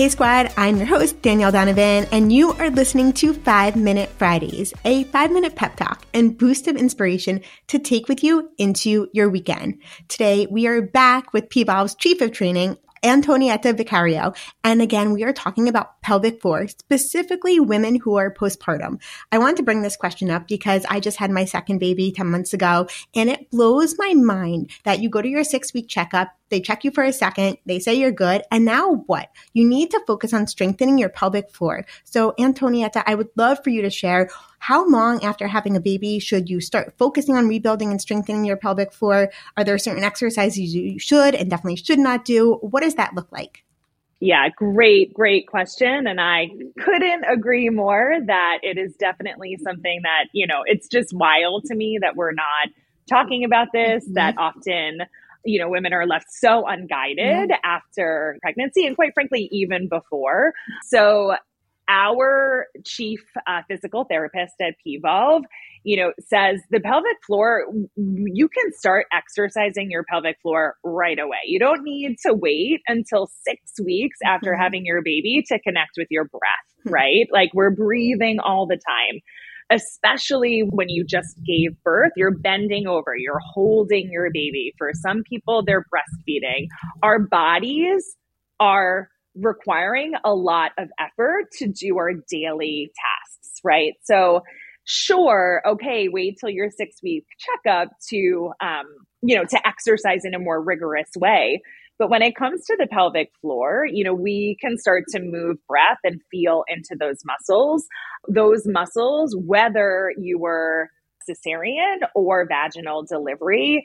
Hey, squad, I'm your host, Danielle Donovan, and you are listening to 5 Minute Fridays, a five minute pep talk and boost of inspiration to take with you into your weekend. Today, we are back with Pvolve's Chief of Training, Antonietta Vicario. And again, we are talking about pelvic floor, specifically women who are postpartum. I want to bring this question up because I just had my second baby 10 months ago and it blows my mind that you go to your six week checkup they check you for a second. They say you're good. And now what? You need to focus on strengthening your pelvic floor. So, Antonietta, I would love for you to share how long after having a baby should you start focusing on rebuilding and strengthening your pelvic floor? Are there certain exercises you should and definitely should not do? What does that look like? Yeah, great, great question. And I couldn't agree more that it is definitely something that, you know, it's just wild to me that we're not talking about this, mm-hmm. that often you know, women are left so unguided after pregnancy and quite frankly, even before. So our chief uh, physical therapist at Pvolve, you know, says the pelvic floor, you can start exercising your pelvic floor right away. You don't need to wait until six weeks after mm-hmm. having your baby to connect with your breath, hmm. right? Like we're breathing all the time especially when you just gave birth, you're bending over, you're holding your baby. For some people, they're breastfeeding. Our bodies are requiring a lot of effort to do our daily tasks, right? So, sure, okay, wait till your six week checkup to, um, you know, to exercise in a more rigorous way. But when it comes to the pelvic floor, you know, we can start to move breath and feel into those muscles. Those muscles, whether you were cesarean or vaginal delivery,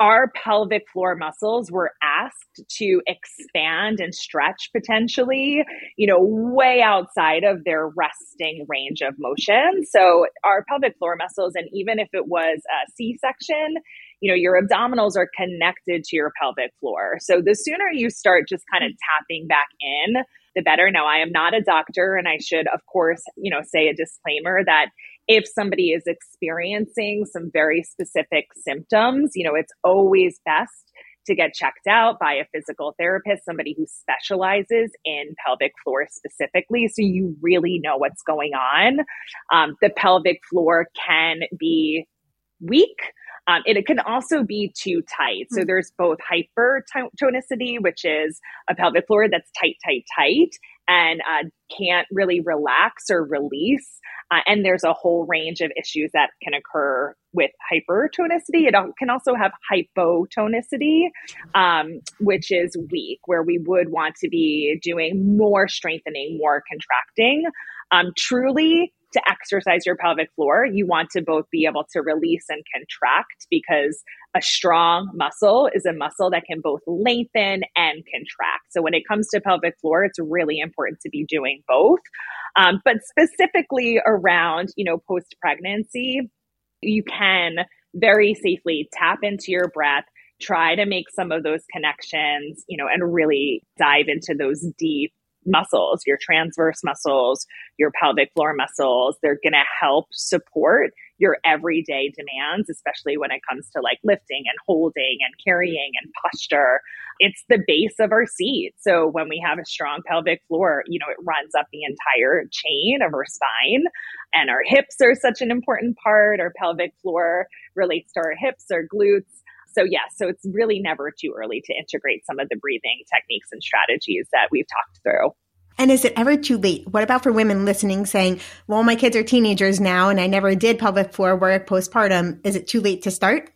our pelvic floor muscles were asked to expand and stretch potentially, you know, way outside of their resting range of motion. So our pelvic floor muscles, and even if it was a C section, you know, your abdominals are connected to your pelvic floor. So the sooner you start just kind of tapping back in, the better. Now, I am not a doctor, and I should, of course, you know, say a disclaimer that if somebody is experiencing some very specific symptoms, you know, it's always best to get checked out by a physical therapist, somebody who specializes in pelvic floor specifically. So you really know what's going on. Um, the pelvic floor can be weak um, it, it, can also be too tight. So hmm. there's both hypertonicity, which is a pelvic floor that's tight, tight, tight, and uh, can't really relax or release. Uh, and there's a whole range of issues that can occur with hypertonicity. It can also have hypotonicity, um, which is weak, where we would want to be doing more strengthening, more contracting. Um, truly, to exercise your pelvic floor, you want to both be able to release and contract because a strong muscle is a muscle that can both lengthen and contract. So when it comes to pelvic floor, it's really important to be doing both. Um, but specifically around, you know, post pregnancy, you can very safely tap into your breath try to make some of those connections, you know, and really dive into those deep muscles, your transverse muscles, your pelvic floor muscles. They're going to help support your everyday demands, especially when it comes to like lifting and holding and carrying and posture. It's the base of our seat. So when we have a strong pelvic floor, you know, it runs up the entire chain of our spine and our hips are such an important part. Our pelvic floor relates to our hips, our glutes. So, yes, yeah, so it's really never too early to integrate some of the breathing techniques and strategies that we've talked through. And is it ever too late? What about for women listening saying, well, my kids are teenagers now and I never did pelvic floor work postpartum. Is it too late to start?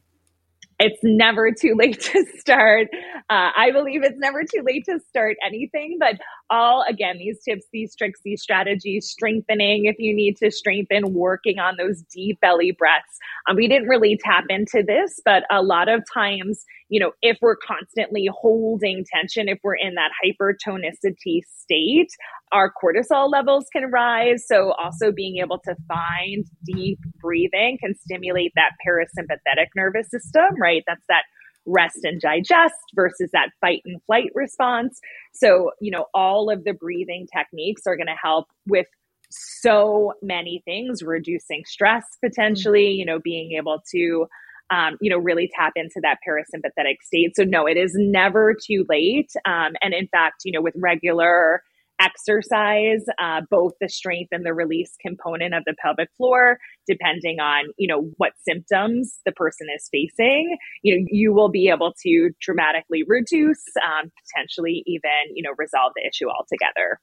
It's never too late to start. Uh, I believe it's never too late to start anything, but all again, these tips, these tricks, these strategies, strengthening if you need to strengthen, working on those deep belly breaths. Um, we didn't really tap into this, but a lot of times, you know, if we're constantly holding tension, if we're in that hypertonicity state, our cortisol levels can rise. So, also being able to find deep breathing can stimulate that parasympathetic nervous system, right? That's that rest and digest versus that fight and flight response. So, you know, all of the breathing techniques are going to help with so many things, reducing stress potentially, mm-hmm. you know, being able to um, you know, really tap into that parasympathetic state. So no, it is never too late. Um, and in fact, you know, with regular exercise uh, both the strength and the release component of the pelvic floor depending on you know what symptoms the person is facing you know you will be able to dramatically reduce um, potentially even you know resolve the issue altogether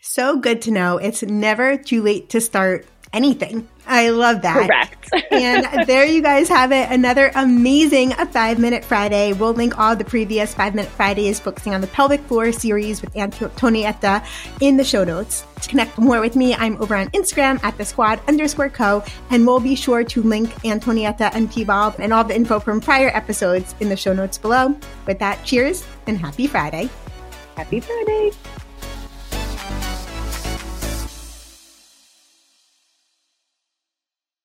so good to know it's never too late to start anything. I love that. Correct. and there you guys have it. Another amazing Five Minute Friday. We'll link all the previous Five Minute Fridays focusing on the pelvic floor series with Antonietta in the show notes. To connect more with me, I'm over on Instagram at the squad underscore co, and we'll be sure to link Antonietta and Pvolve and all the info from prior episodes in the show notes below. With that, cheers and happy Friday. Happy Friday.